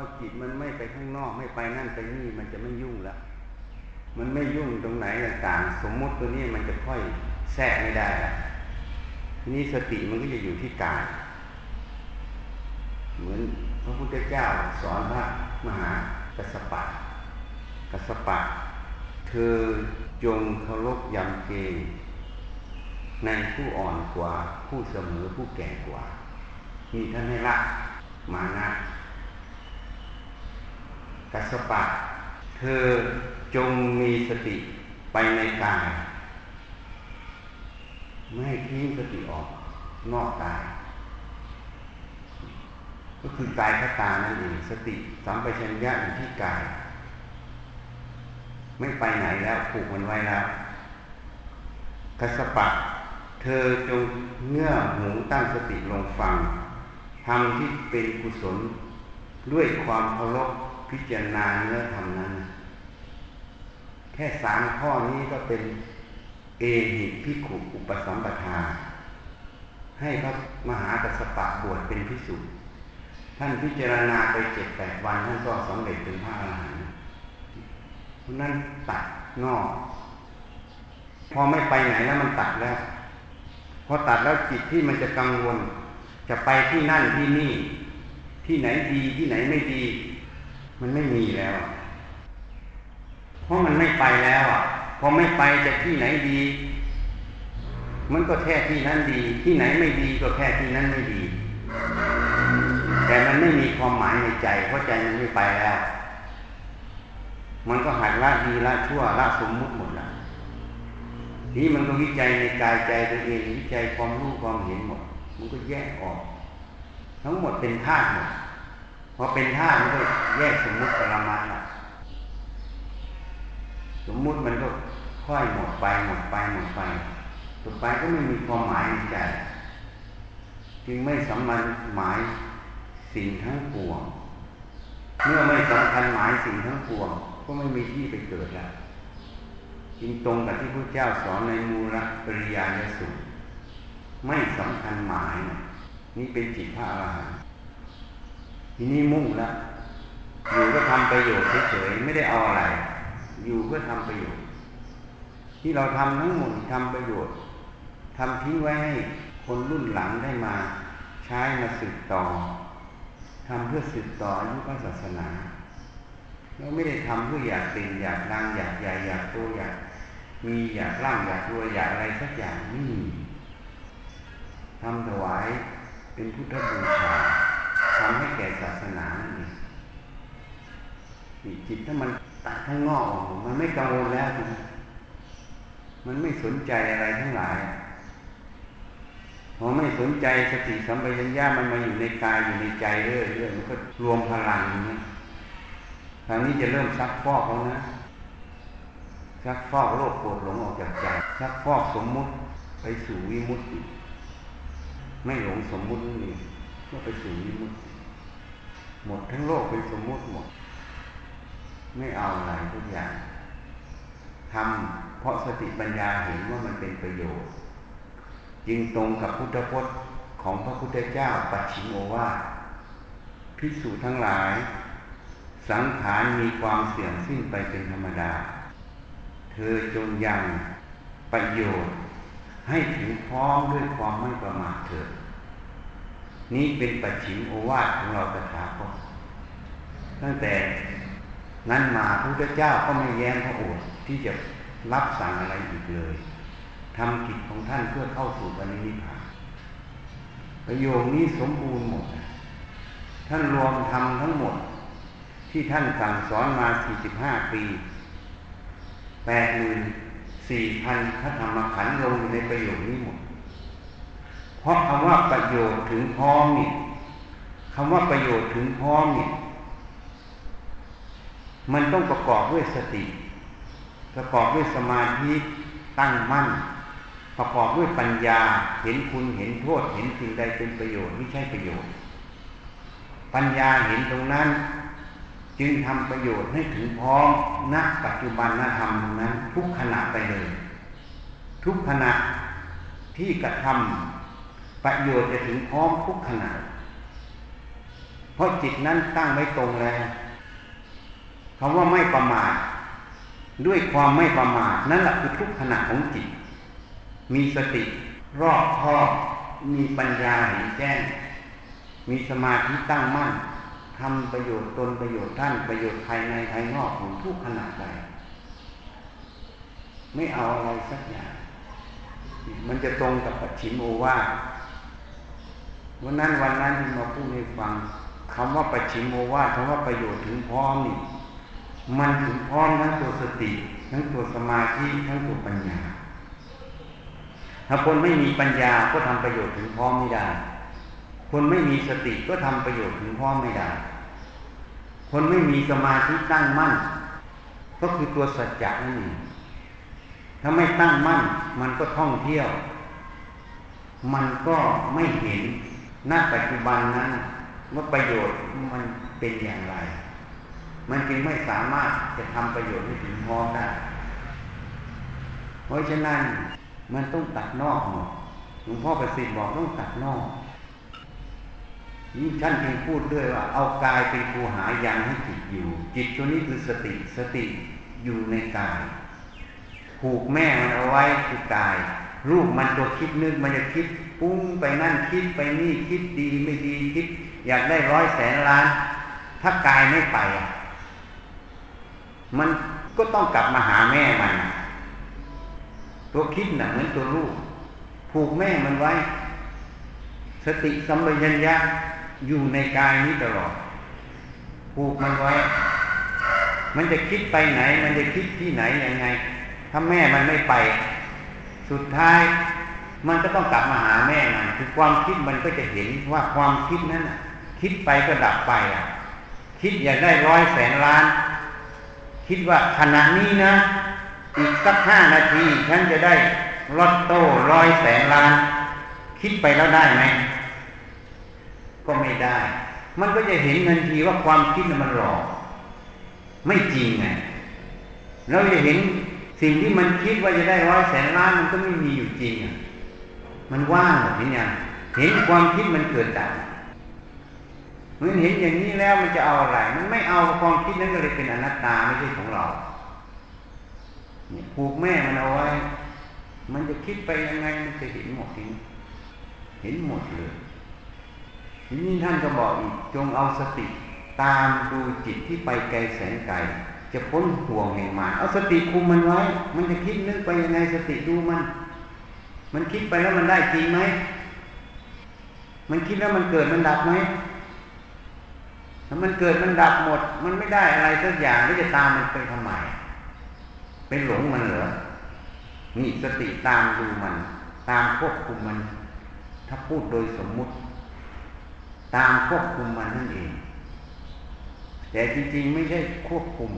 อจิตมันไม่ไปข้างนอกไม่ไปนั่นไปนี่มันจะไม่ยุ่งแล้วมันไม่ยุ่งตรงไหนต่างๆสมมุติตัวนี้มันจะค่อยแทรกไม่ได้ละทีนี้สติมันก็จะอยู่ที่กาย เหมือนพระพุทธเจ้าสอนพระมหากัสปะกัสปะ เธอจงเคารพยำเกรงในผู้อ่อนกว่าผู้เสมอผู้แก่กว่า มีท่านให้ละมานะ กัสปะ เธอจงมีสติไปในกาย ไม่ให้ทิ้งสติออกนอกกาย ก็คือกายคตานั่นเองสติสัมปชัญญะอยู่ที่กาย ไม่ไปไหนแล้วผูกมันไว้แล้วกัสปะ เธอจงเงื่อหูตั้งสติลงฟังทำที่เป็นกุศลด้วยความเคารพ พิจารณาเนื้อธรรมนั้น แค่สามข้อนี้ก็เป็นเอหิพิขุอุปสัมปทา ให้พระมหากัสปะบวชเป็นพิสุท่านพิจารณาไปเจ็ดแปดวันท่านก็สำเร็จเป็นพระอรหันต์เพราะนั้นตัดนอก พอไม่ไปไหนแล้วมันตัดแล้ว พอตัดแล้วจิตที่มันจะกังวล จะไปที่นั่นที่นี่ ที่ไหนดีที่ไหนไม่ดี มันไม่มีแล้ว เพราะมันไม่ไปแล้วอะพอไม่ไปจะที่ไหนดี มันก็แค่ที่นั้นดี ที่ไหนไม่ดีก็แค่ที่นั้นไม่ดี แต่มันไม่มีความหมายในใจ เพราะใจมันไม่ไปแล้ว มันก็หัดละดีละชั่วละสมมุติหมดแล้วนี่มันก็วิจัยในกายใจตัวเองวิจัยความรู้ความเห็นหมด มันก็แยกออก ทั้งหมดเป็นธาตุหมด พอเป็นธาตุมันก็แยกสมมุติปรมัตถ์ละสมมุติมันก็ค่อยหมดไปหมดไปหมดไปต่อไปก็ไม่มีความหมายในใจจึงไม่สำคัญหมายสิ่งทั้งปวง เมื่อไม่สำคัญหมายสิ่งทั้งปวง ก็ไม่มีที่ไปเกิดแล้วจึงตรงกับที่พระเจ้าสอนในมูลปริยานสุขไม่สำคัญหมายนี่เป็นจิตพระอรหันต์ ทีนี้มุ่งแล้วอยู่ก็ทำประโยชน์เฉยๆไม่ได้เอาอะไร อยู่เพื่อทำประโยชน์ ที่เราทำทั้งหมดทำประโยชน์ทำทิ้งไว้ให้คนรุ่นหลังได้มาใช้มาสืบต่อทำเพื่อสืบต่ออายุพระศาสนาเราไม่ได้ทำเพื่ออยากเป็นอยากดังอยากใหญ่อยากโตอยากมีอยากร่ำอยากรวยอยากอะไรสักอย่างไม่มีทำถวายเป็นพุทธบูชา ทำให้แก่ศาสนานี่จิตถ้ามันตัดข้างนอกมันไม่กังวลแล้วมันไม่สนใจอะไรทั้งหลายพอไม่สนใจสติสัมปชัญญะมันมาอยู่ในกายอยู่ในใจเรื่อยๆมันก็รวมพลังนี่คราวนี้จะเริ่มซักฟอกแล้วนะซักฟอกโลกปวดหลงออกจากใจซักฟอกสมมุติไปสู่วิมุตติ ไม่หลงสมมุตินี่ก็ไปสู่วิมุตติ หมดทั้งโลกเป็นสมมุติหมด ไม่เอาอะไรทุกอย่างทำเพราะสติปัญญาเห็นว่ามันเป็นประโยชน์ จึงตรงกับพุทธพจน์ของพระพุทธเจ้าปัจฉิมโอวาพิสูจทั้งหลาย สังขารมีความเสื่อมสิ้นไปเป็นธรรมดา เธอจงยังประโยชน์ ให้ถึงพร้อมด้วยความไม่ประมาทเถิด นี้เป็นปัจฉิมโอวาทของเราตถาคตตั้งแต่นั้นมาพระพุทธเจ้าก็ไม่แย้มพระโอษฐ์ที่จะรับสั่งอะไรอีกเลยทำกิจของท่านเพื่อเข้าสู่ปณินิพพานประโยคนี้สมบูรณ์หมด ท่านรวมทำทั้งหมด ที่ท่านสั่งสอนมา 45 ปี 84,000พระธรรมขันธ์ลงในประโยคนี้หมด เพราะคำว่าประโยชน์ถึงพร้อมเนี่ยคำว่าประโยชน์ถึงพร้อมเนี่ย มันต้องประกอบด้วยสติ ประกอบด้วยสมาธิตั้งมั่น ประกอบด้วยปัญญา เห็นคุณเห็นโทษ เห็นสิ่งใดเป็นประโยชน์ไม่ใช่ประโยชน์ ปัญญาเห็นตรงนั้น จึงทำประโยชน์ให้ถึงพร้อมณปัจจุบันณธรรมตรงนั้น ทุกขณะไปเลย ทุกขณะที่กระทำ ประโยชน์จะถึงพร้อมทุกขณะเพราะจิตนั้นตั้งไว้ตรงแล้วคำว่าไม่ประมาทด้วยความไม่ประมาทนั่นแหละคือทุกขณะของจิต มีสติรอบคอบมีปัญญาเห็นแจ้ง มีสมาธิตั้งมั่นทำประโยชน์ตนประโยชน์ท่านประโยชน์ภายในภายนอกของทุกขณะใดไม่เอาอะไรสักอย่าง มันจะตรงกับปัจฉิมโอวา วันนั้นวันนั้นที่มาพูดให้ฟังคำว่าปัจฉิมโอวาคำว่าประโยชน์ถึงพร้อมนี่มันถึงพร้อมทั้งตัวสติ ทั้งตัวสมาธิทั้งตัวปัญญา ถ้าคนไม่มีปัญญาก็ทำประโยชน์ถึงพร้อมไม่ได้ คนไม่มีสติก็ทำประโยชน์ถึงพร้อมไม่ได้ คนไม่มีสมาธิตั้งมั่น ก็คือตัวสัจจะนั่นเองถ้าไม่ตั้งมั่น มันก็ท่องเที่ยว มันก็ไม่เห็น หน้าปัจจุบันนั้นว่าประโยชน์มันเป็นอย่างไร มันจึงไม่สามารถจะทำประโยชน์ให้ถึงพร้อมได้ เพราะฉะนั้นมันต้องตัดนอกหมดหลวงพ่อประสิทธิ์บอกต้องตัดนอกนี่ท่านจึงพูดด้วยว่า เอากายเป็นครูหายังให้จิตอยู่ จิตตัวนี้คือสติสติอยู่ในกายผูกแม่มันเอาไว้คือกาย รูปมันตัวคิดนึกมันจะคิด ปุ้งไปนั่นคิดไปนี่คิดดีไม่ดีคิด อยากได้ร้อยแสนล้าน ถ้ากายไม่ไปมันก็ต้องกลับมาหาแม่มันตัวคิดน่ะเหมือนตัวลูก ผูกแม่มันไว้ สติสัมปชัญญะอยู่ในกายนี้ตลอด ผูกมันไว้ มันจะคิดไปไหน มันจะคิดที่ไหนยังไง ถ้าแม่มันไม่ไป สุดท้าย มันก็ต้องกลับมาหาแม่มันคือความคิดมันก็จะเห็นว่าความคิดนั้นคิดไปก็ดับไปอะ คิดอยากได้ร้อยแสนล้าน คิดว่าขณะนี้นะ อีกสักห้านาทีฉันจะได้ลอตโต้ร้อยแสนล้าน คิดไปแล้วได้ไหมก็ไม่ได้ มันก็จะเห็นทันทีว่าความคิดมันหลอก ไม่จริงไงเราจะเห็นสิ่งที่มันคิดว่าจะได้ร้อยแสนล้านมันก็ไม่มีอยู่จริงอะ มันว่างเห็นยังเห็นความคิดมันเกิดดับมันเห็นอย่างนี้แล้วมันจะเอาอะไร มันไม่เอาความคิดนั้นก็เลยเป็นอนัตตาไม่ใช่ของเราเนี่ยผูกแม่มันเอาไว้ มันจะคิดไปยังไงมันจะเห็นหมดทีเห็นหมดเลยทีนี้ท่านก็บอกอีกจงเอาสติตามดูจิตที่ไปไกลแสนไกลจะพ้นห่วงแห่งมารเอาสติคุมมันไว้ มันจะคิดนึกไปยังไงสติดูมัน มันคิดไปแล้วมันได้จริงไหม มันคิดแล้วมันเกิดมันดับไหมถ้ามันเกิดมันดับหมด มันไม่ได้อะไรสักอย่างแล้วจะตามมันไปทำไมเป็นหลงมันเหรอนี่สติตามดูมัน ตามควบคุมมัน ถ้าพูดโดยสมมุติ ตามควบคุมมันนั่นเอง แต่จริงๆ ไม่ใช่ควบคุม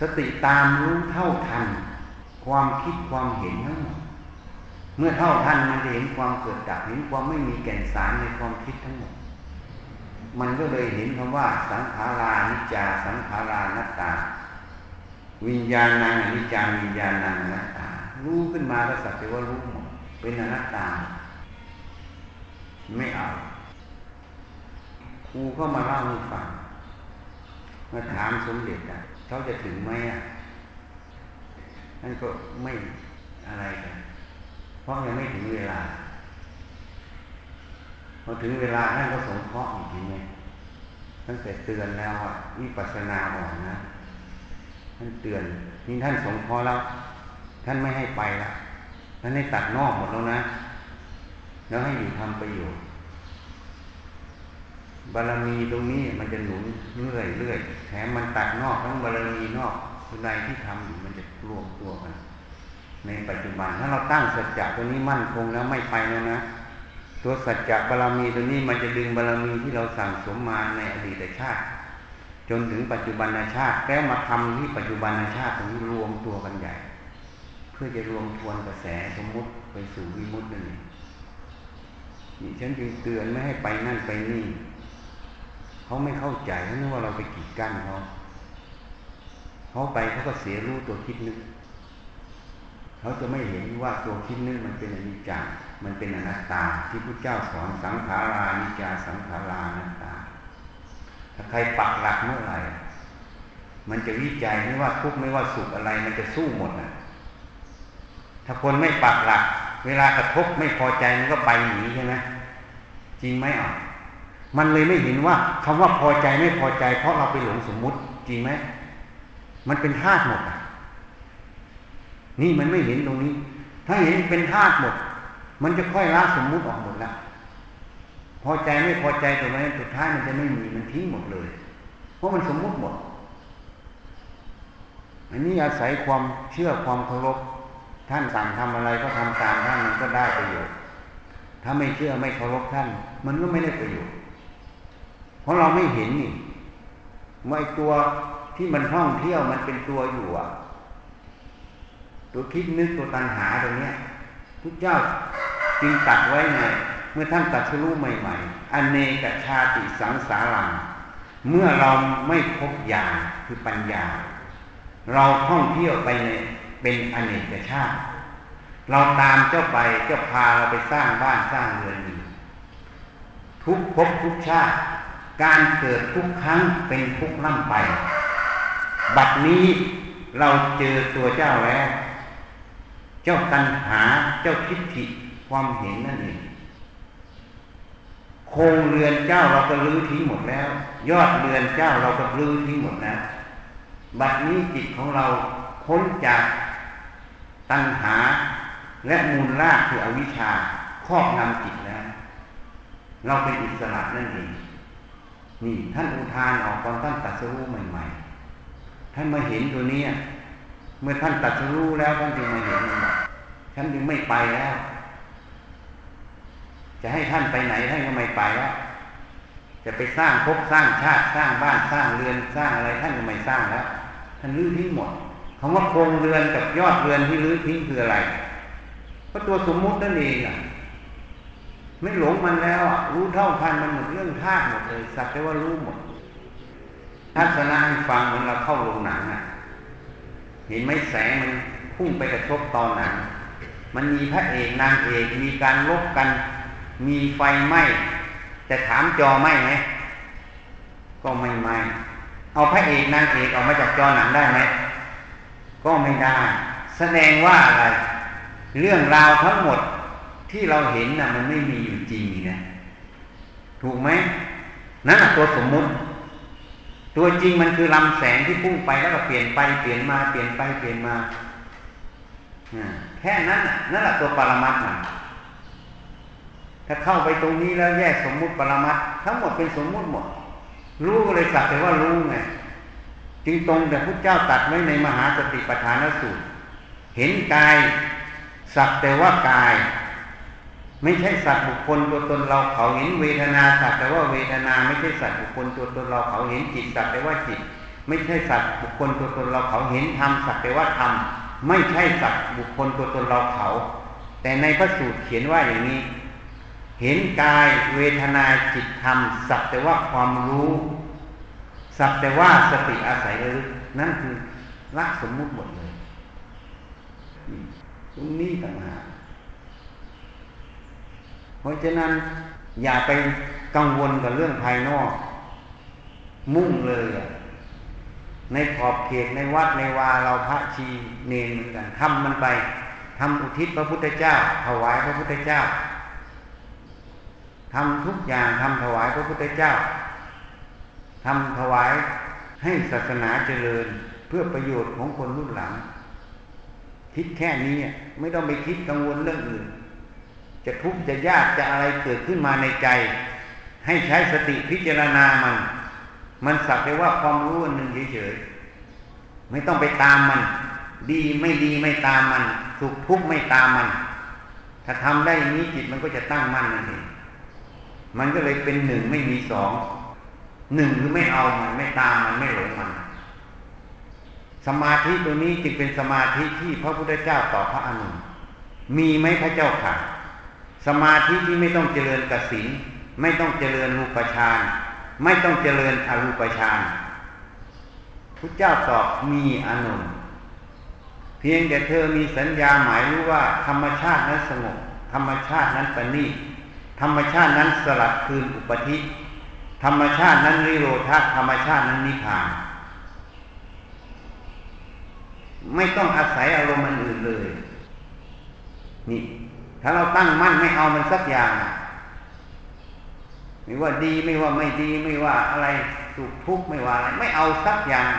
สติตามรู้เท่าทัน ความคิดความเห็นทั้งหมด เมื่อเท่าทันมันจะเห็นความเกิดดับเห็นความไม่มีแก่นสารในความคิดทั้งหมด มันก็เลยเห็นคำว่า สังขารานิจาสังขารานัตตา วิญญาณนางอนิจจาวิญญาณนางนัตตา รู้ขึ้นมาก็สักแต่ว่ารู้หมดเป็นอนัตตา ไม่เอาครูก็มาเล่าให้ฟังมาถามสมเด็จอะเขาจะถึงไหมอะนั่นก็ไม่อะไรกัน เพราะยังไม่ถึงเวลาพอถึงเวลาท่านก็สงเคราะห์อีกทีไงตั้งแต่เตือนแล้วอะวิปัสสนาอ่อนนะ ท่านเตือน นี่ท่านสงเคราะห์แล้ว ท่านไม่ให้ไปละท่านให้ตัดนอกหมดแล้วนะ แล้วให้อยู่ทำประโยชน์บารมีตรงนี้มันจะหนุนเรื่อยเรื่อยแถมมันตัดนอกทั้งบารมีนอกคือในที่ทำอยู่มันจะรวมตัวกัน ในปัจจุบัน ถ้าเราตั้งสัจจะตัวนี้มั่นคงแล้วไม่ไปแล้วนะ ตัวสัจจะบารมีตัวนี้มันจะดึงบารมีที่เราสั่งสมมาในอดีตชาติ จนถึงปัจจุบันชาติแล้วมาทำที่ปัจจุบันชาติตรงนี้รวมตัวกันใหญ่ เพื่อจะรวมทวนกระแสสมมุติไปสู่วิมุตตินั่นเองนี่ฉันจึงเตือนไม่ให้ไปนั่นไปนี่เขาไม่เข้าใจเขาคิดว่าเราไปกีดกั้นเขาเขาไปเขาก็เสียรู้ตัวคิดนึก เขาจะไม่เห็นว่าตัวคิดนึกมันเป็นอนิจจามันเป็นอนัตตา ที่พระเจ้าสอนสังขารานิจจาสังขารานัตตา ถ้าใครปักหลักเมื่อไหร่ มันจะวิจัยไม่ว่าทุกข์ไม่ว่าสุขอะไร มันจะสู้หมดนะถ้าคนไม่ปักหลัก เวลากระทบไม่พอใจมันก็ไปหนีใช่ไหมจริงไหมอะมันเลยไม่เห็นว่าคำว่าพอใจไม่พอใจ เพราะเราไปหลงสมมุติจริงไหมมันเป็นธาตุหมดอะ นี่มันไม่เห็นตรงนี้ ถ้าเห็นเป็นธาตุหมด มันจะค่อยละสมมุติออกหมดล้วพอใจไม่พอใจตรงนั้นสุดท้ายมันจะไม่มีมันทิ้งหมดเลย เพราะมันสมมุติหมด อันนี้อาศัยความเชื่อความเคารพท่านสั่งทำอะไรก็ทำตามท่านมันก็ได้ประโยชน์ถ้าไม่เชื่อไม่เคารพท่าน มันก็ไม่ได้ประโยชน์เพราะเราไม่เห็นนี่ว่าตัวที่มันท่องเที่ยวมันเป็นตัวอยู่อะ ตัวคิดนึกตัวตัณหาตรงเนี้ยพุทธเจ้าจึงตัดไว้ไงเมื่อท่านตัดสู้ใหม่ๆอเนกชาติสังสารังเมื่อเราไม่พบญาณคือปัญญา เราท่องเที่ยวไปในเป็นอเนกชาติ เราตามเจ้าไปเจ้าพาเราไปสร้างบ้านสร้างเรือนทุกภพทุกชาติ การเกิดทุกครั้งเป็นทุกล่ำไป บัดนี้เราเจอตัวเจ้าแล้ว เจ้าตัณหาเจ้าทิฏฐิความเห็นนั่นเองโครงเรือนเจ้าเราก็ลื้อทิ้งหมดแล้ว ยอดเรือนเจ้าเราก็ลื้อทิ้งหมดแล้วบัดนี้จิตของเราพ้นจากตัณหาและมูลรากคืออวิชชาครอบงำจิตแล้ว เราเป็นอิสระนั่นเองนี่ท่านอุทานออกตอนท่านตัดสู้ใหม่ ๆ ท่านมาเห็นตัวนี้เมื่อท่านตัดสู้แล้วท่านจึงมาเห็นมัน ท่านจึงไม่ไปแล้ว จะให้ท่านไปไหนท่านก็ไม่ไปแล้ว จะไปสร้างภพสร้างชาติสร้างบ้านสร้างเรือนสร้างอะไร ท่านก็ไม่สร้างแล้ว ท่านรื้อทิ้งหมดคำว่าโครงเรือนกับยอดเรือนที่รื้อทิ้งคืออะไรก็ตัวสมมุตินั่นเองอะ ไม่หลงมันแล้วรู้เท่าทันมันหมดเรื่องธาตุหมดเลยสักแต่ว่ารู้หมดทัศนะให้ฟังเหมือนเราเข้าโรงหนังอะ เห็นไหมแสงมันพุ่งไปกระทบตอนหนัง มันมีพระเอกนางเอกมีการลบกัน มีไฟไหม้แต่ถามจอไหม้ไหมก็ไม่ไหม้เอาพระเอกนางเอกออกมาจากจอหนังได้ไหมก็ไม่ได้ แสดงว่าอะไร เรื่องราวทั้งหมดที่เราเห็นน่ะ มันไม่มีอยู่จริงนะถูกไหมนั่นตัวสมมุติ ตัวจริงมันคือลำแสงที่พุ่งไปแล้วก็เปลี่ยนไปเปลี่ยนมาเปลี่ยนไปเปลี่ยนมาแค่นั้นนั่นแหละตัวปรมัตถ์ถ้าเข้าไปตรงนี้แล้วแยกสมมุติปรมัตทั้งหมดเป็นสมมุติหมด รู้เลยสักแต่ว่ารู้ไงจึงตรงแต่พระเจ้าตัดไว้ในมหาสติปัฏฐานสูตร เห็นกายสักแต่ว่ากาย ไม่ใช่สัตว์บุคคลตัวตนเราเขาเห็นเวทนาสักแต่ว่าเวทนา ไม่ใช่สัตว์บุคคลตัวตนเราเขาเห็นจิตสักแต่ว่าจิต ไม่ใช่สัตว์บุคคลตัวตนเราเขาเห็นธรรมสักแต่ว่าธรรม ไม่ใช่สัตว์บุคคลตัวตนเราเขา แต่ในพระสูตรเขียนว่าอย่างนี้ เห็นกายเวทนาจิตธรรม สักแต่ว่าความรู้ สักแต่ว่าสติอาศัยระลึกนั่นคือละสมมุติหมดเลยตรงนี้ต่างหากเพราะฉะนั้นอย่าไปกังวลกับเรื่องภายนอก มุ่งเลย ในขอบเขตในวัดในวาเราพระชีเนรเหมือนกันทำมันไปทำอุทิศพระพุทธเจ้า ถวายพระพุทธเจ้าทำทุกอย่างทำถวายพระพุทธเจ้าทำถวายให้ศาสนาเจริญเพื่อประโยชน์ของคนรุ่นหลัง คิดแค่นี้ไม่ต้องไปคิดกังวลเรื่องอื่น จะทุกข์จะยากจะอะไรเกิดขึ้นมาในใจ ให้ใช้สติพิจารณามัน มันสักแต่ว่าความรู้อันหนึ่งเฉยๆไม่ต้องไปตามมัน ดีไม่ดีไม่ตามมันสุขทุกข์ไม่ตามมัน ถ้าทำได้อย่างนี้จิตมันก็จะตั้งมั่นนั่นเองมันก็เลยเป็นหนึ่งไม่มีสองหนึ่งคือไม่เอามันไม่ตามมันไม่หลงมัน สมาธิตัวนี้จึงเป็นสมาธิที่พระพุทธเจ้าต่อพระอนุมีไหมพระเจ้าค่ะ สมาธิที่ไม่ต้องเจริญกสินไม่ต้องเจริญรูปฌาน ไม่ต้องเจริญอรูปฌานพุทธเจ้าตอบมีอนุเพียงแต่เธอมีสัญญาหมายรู้ว่า ธรรมชาตินั้นสงบธรรมชาตินั้นปณีธรรมชาตินั้นสลัดคืนอุปธิ ธรรมชาตินั้นนิโรธาธรรมชาตินั้นนิพพาน ไม่ต้องอาศัยอารมณ์อื่นเลย นี่ ถ้าเราตั้งมั่นไม่เอามันสักอย่าง ไม่ว่าดีไม่ว่าไม่ดีไม่ว่าอะไรสุขทุกข์ไม่ว่าอะไรไม่เอาสักอย่าง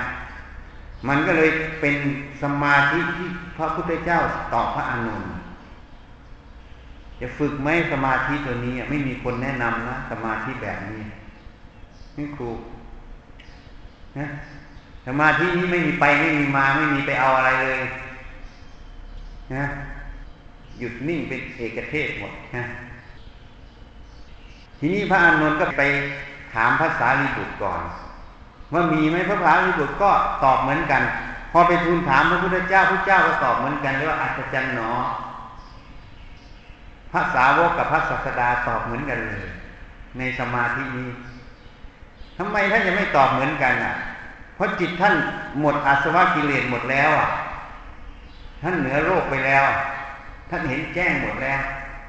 มันก็เลยเป็นสมาธิที่พระพุทธเจ้าตอบพระอานนท์จะฝึกไหมสมาธิตัวนี้ไม่มีคนแนะนำนะสมาธิแบบนี้นี่ครูนะสมาธินี้ไม่มีไปไม่มีมาไม่มีไปเอาอะไรเลยนะหยุดนิ่งเป็นเอกเทศหมดนะ ทีนี้พระอานนท์ก็ไปถามพระสารีบุตรก่อน ว่ามีไหมพระสารีบุตรก็ตอบเหมือนกัน พอไปทูลถามพระพุทธเจ้าพระเจ้าก็ตอบเหมือนกันเรียกว่าอัศจรรย์หนอพระสาวกกับพระศาสดาตอบเหมือนกันเลย ในสมาธินี้ทำไมท่านจะไม่ตอบเหมือนกันอะ เพราะจิตท่านหมดอาสวะกิเลสหมดแล้วอะ ท่านเหนือโลกไปแล้ว ท่านเห็นแจ้งหมดแล้ว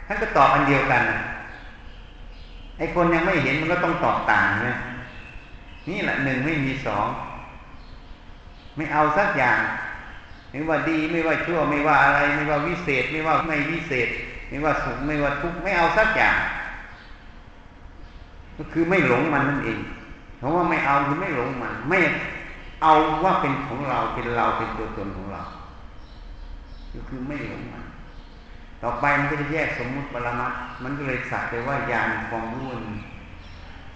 ท่านก็ตอบอันเดียวกัน ไอ้คนยังไม่เห็นมันก็ต้องตอบต่างเนะนี่แหละหนึ่งไม่มีสองไม่เอาสักอย่าง ไม่ว่าดีไม่ว่าชั่วไม่ว่าอะไร ไม่ว่าวิเศษ ไม่ว่าไม่วิเศษ ไม่ว่าสุขไม่ว่าทุกข์ไม่เอาสักอย่าง ก็คือไม่หลงมันนั่นเองเพราะว่าไม่เอาคือไม่หลงมัน ไม่เอาว่าเป็นของเราเป็นเราเป็นตัวตนของเรา ก็คือไม่หลงมัน ต่อไปมันก็จะแยกสมมุติปรมัตมันก็เลยสักแต่ว่ายานความรู้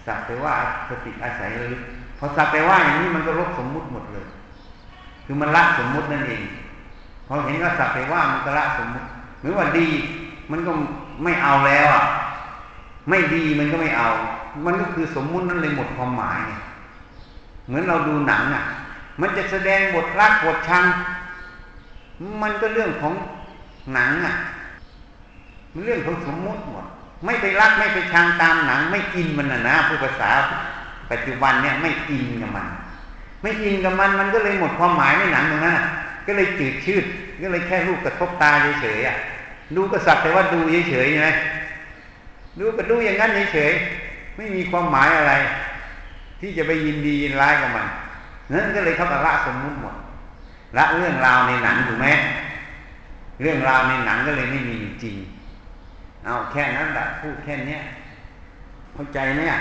สักแต่ว่าสติอาศัยระลึกพอสักแต่ว่าอย่างนี้มันก็ลบสมมุติหมดเลย คือมันละสมมุตินั่นเองพอเห็นว่าสักแต่ว่ามันก็ละสมมุติหรือว่าดี มันก็ไม่เอาแล้วอะไม่ดีมันก็ไม่เอา มันก็คือสมมุตินั่นเลยหมดความหมายเนี่ยเหมือนเราดูหนังอะ มันจะแสดงบทรักบทชัง มันก็เรื่องของหนังอะ มันเรื่องของสมมุติหมด ไม่ไปรักไม่ไปชังตามหนัง ไม่อินมันนะนะผู้ภาษาปัจจุบันเนี่ยไม่อินกับมัน ไม่อินกับมันมันก็เลยหมดความหมายในหนังตรงนั้นก็เลยจืดชืดก็เลยแค่รูปกระทบตาเฉยๆอะดูก็สักแต่ว่าดูเฉยๆใช่ไหมดูก็ดูอย่างนั้นเฉยๆไม่มีความหมายอะไร ที่จะไปยินดียินร้ายกับมันนั้นก็เลยเขาละสมมุติหมดละเรื่องราวในหนังถูกไหมเรื่องราวในหนังก็เลยไม่มีจริง เอาแค่นั้นแหละพูดแค่เนี้ยเข้าใจไหมอะ